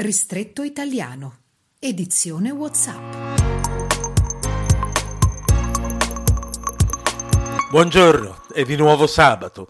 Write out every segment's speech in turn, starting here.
Ristretto italiano. Edizione WhatsApp. Buongiorno, è di nuovo sabato.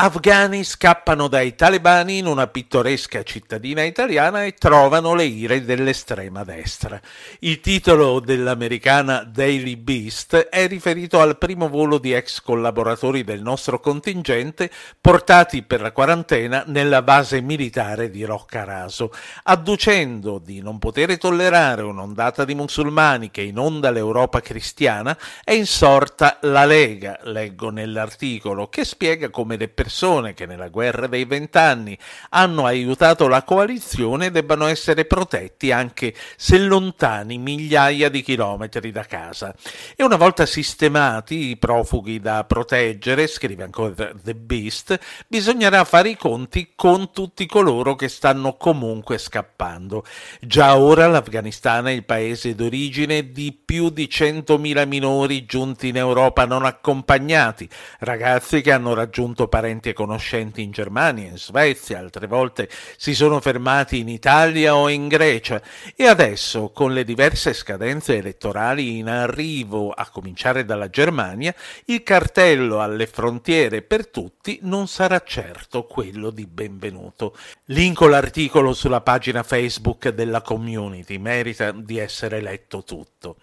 Afghani scappano dai talebani in una pittoresca cittadina italiana e trovano le ire dell'estrema destra. Il titolo dell'americana Daily Beast è riferito al primo volo di ex collaboratori del nostro contingente portati per la quarantena nella base militare di Roccaraso, adducendo di non poter tollerare un'ondata di musulmani che inonda l'Europa cristiana, è insorta la Lega, leggo nell'articolo, che spiega come le persone persone che nella guerra dei vent'anni hanno aiutato la coalizione debbano essere protetti anche se lontani migliaia di chilometri da casa. E una volta sistemati i profughi da proteggere, scrive ancora The Beast, bisognerà fare i conti con tutti coloro che stanno comunque scappando. Già ora l'Afghanistan è il paese d'origine di più di 100.000 minori giunti in Europa non accompagnati, ragazzi che hanno raggiunto parenti parenti e conoscenti in Germania, in Svezia, altre volte si sono fermati in Italia o in Grecia e adesso, con le diverse scadenze elettorali in arrivo, a cominciare dalla Germania, il cartello alle frontiere per tutti non sarà certo quello di benvenuto. Linko l'articolo sulla pagina Facebook della community, merita di essere letto tutto.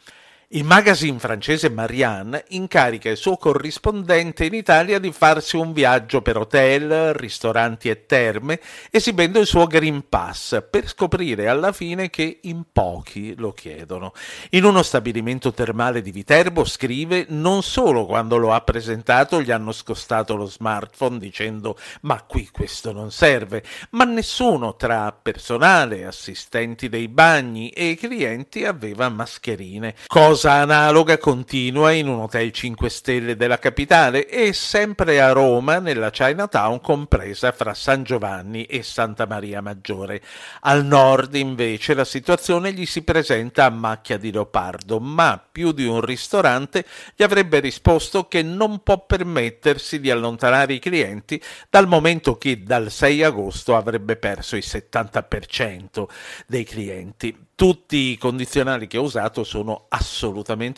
Il magazine francese Marianne incarica il suo corrispondente in Italia di farsi un viaggio per hotel, ristoranti e terme, esibendo il suo Green Pass, per scoprire alla fine che in pochi lo chiedono. In uno stabilimento termale di Viterbo scrive non solo quando lo ha presentato gli hanno scostato lo smartphone dicendo ma qui questo non serve, ma nessuno tra personale, assistenti dei bagni e clienti aveva mascherine. Cosa cosa analoga continua in un hotel 5 stelle della capitale e sempre a Roma, nella Chinatown compresa fra San Giovanni e Santa Maria Maggiore. Al nord, invece, la situazione gli si presenta a macchia di leopardo, ma più di un ristorante gli avrebbe risposto che non può permettersi di allontanare i clienti dal momento che dal 6 agosto avrebbe perso il 70% dei clienti. Tutti i condizionali che ho usato sono assolutamente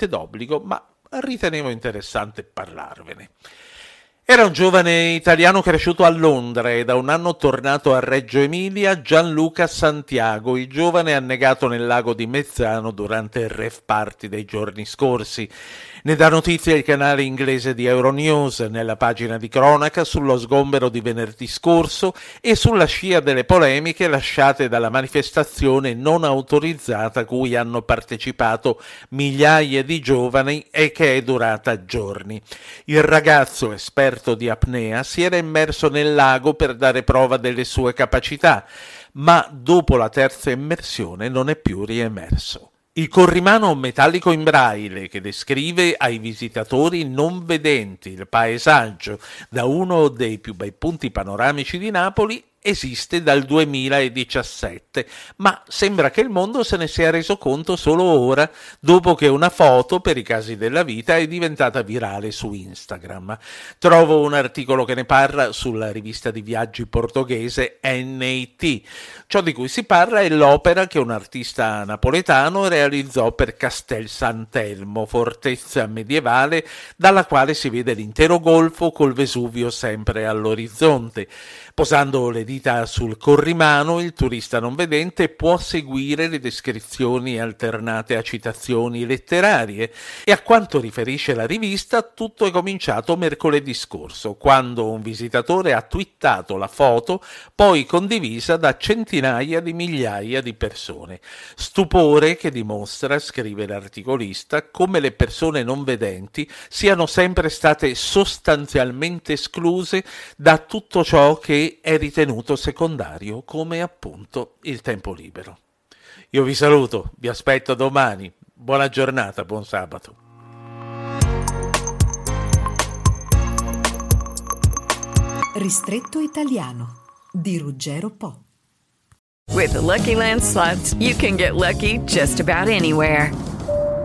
d'obbligo, ma ritenevo interessante parlarvene. Era un giovane italiano cresciuto a Londra e da un anno tornato a Reggio Emilia, Gianluca Santiago, il giovane annegato nel lago di Mezzano durante il ref party dei giorni scorsi. Ne dà notizia il canale inglese di Euronews nella pagina di cronaca sullo sgombero di venerdì scorso e sulla scia delle polemiche lasciate dalla manifestazione non autorizzata a cui hanno partecipato migliaia di giovani e che è durata giorni. Il ragazzo esperto esperto di apnea, si era immerso nel lago per dare prova delle sue capacità, ma dopo la terza immersione non è più riemerso. Il corrimano metallico in braille che descrive ai visitatori non vedenti il paesaggio da uno dei più bei punti panoramici di Napoli esiste dal 2017, ma sembra che il mondo se ne sia reso conto solo ora, dopo che una foto per i casi della vita è diventata virale su Instagram. Trovo un articolo che ne parla sulla rivista di viaggi portoghese NAT. Ciò di cui si parla è l'opera che un artista napoletano realizzò per Castel Sant'Elmo, fortezza medievale dalla quale si vede l'intero golfo col Vesuvio sempre all'orizzonte. Posando le dita sul corrimano, il turista non vedente può seguire le descrizioni alternate a citazioni letterarie e a quanto riferisce la rivista tutto è cominciato mercoledì scorso, quando un visitatore ha twittato la foto, poi condivisa da centinaia di migliaia di persone. Stupore che dimostra, scrive l'articolista, come le persone non vedenti siano sempre state sostanzialmente escluse da tutto ciò che è ritenuto divenuto secondario come appunto il tempo libero. Io vi saluto, vi aspetto domani. Buona giornata, buon sabato. Ristretto italiano di Ruggero Po. With the Lucky Land slots, you can get lucky just about anywhere.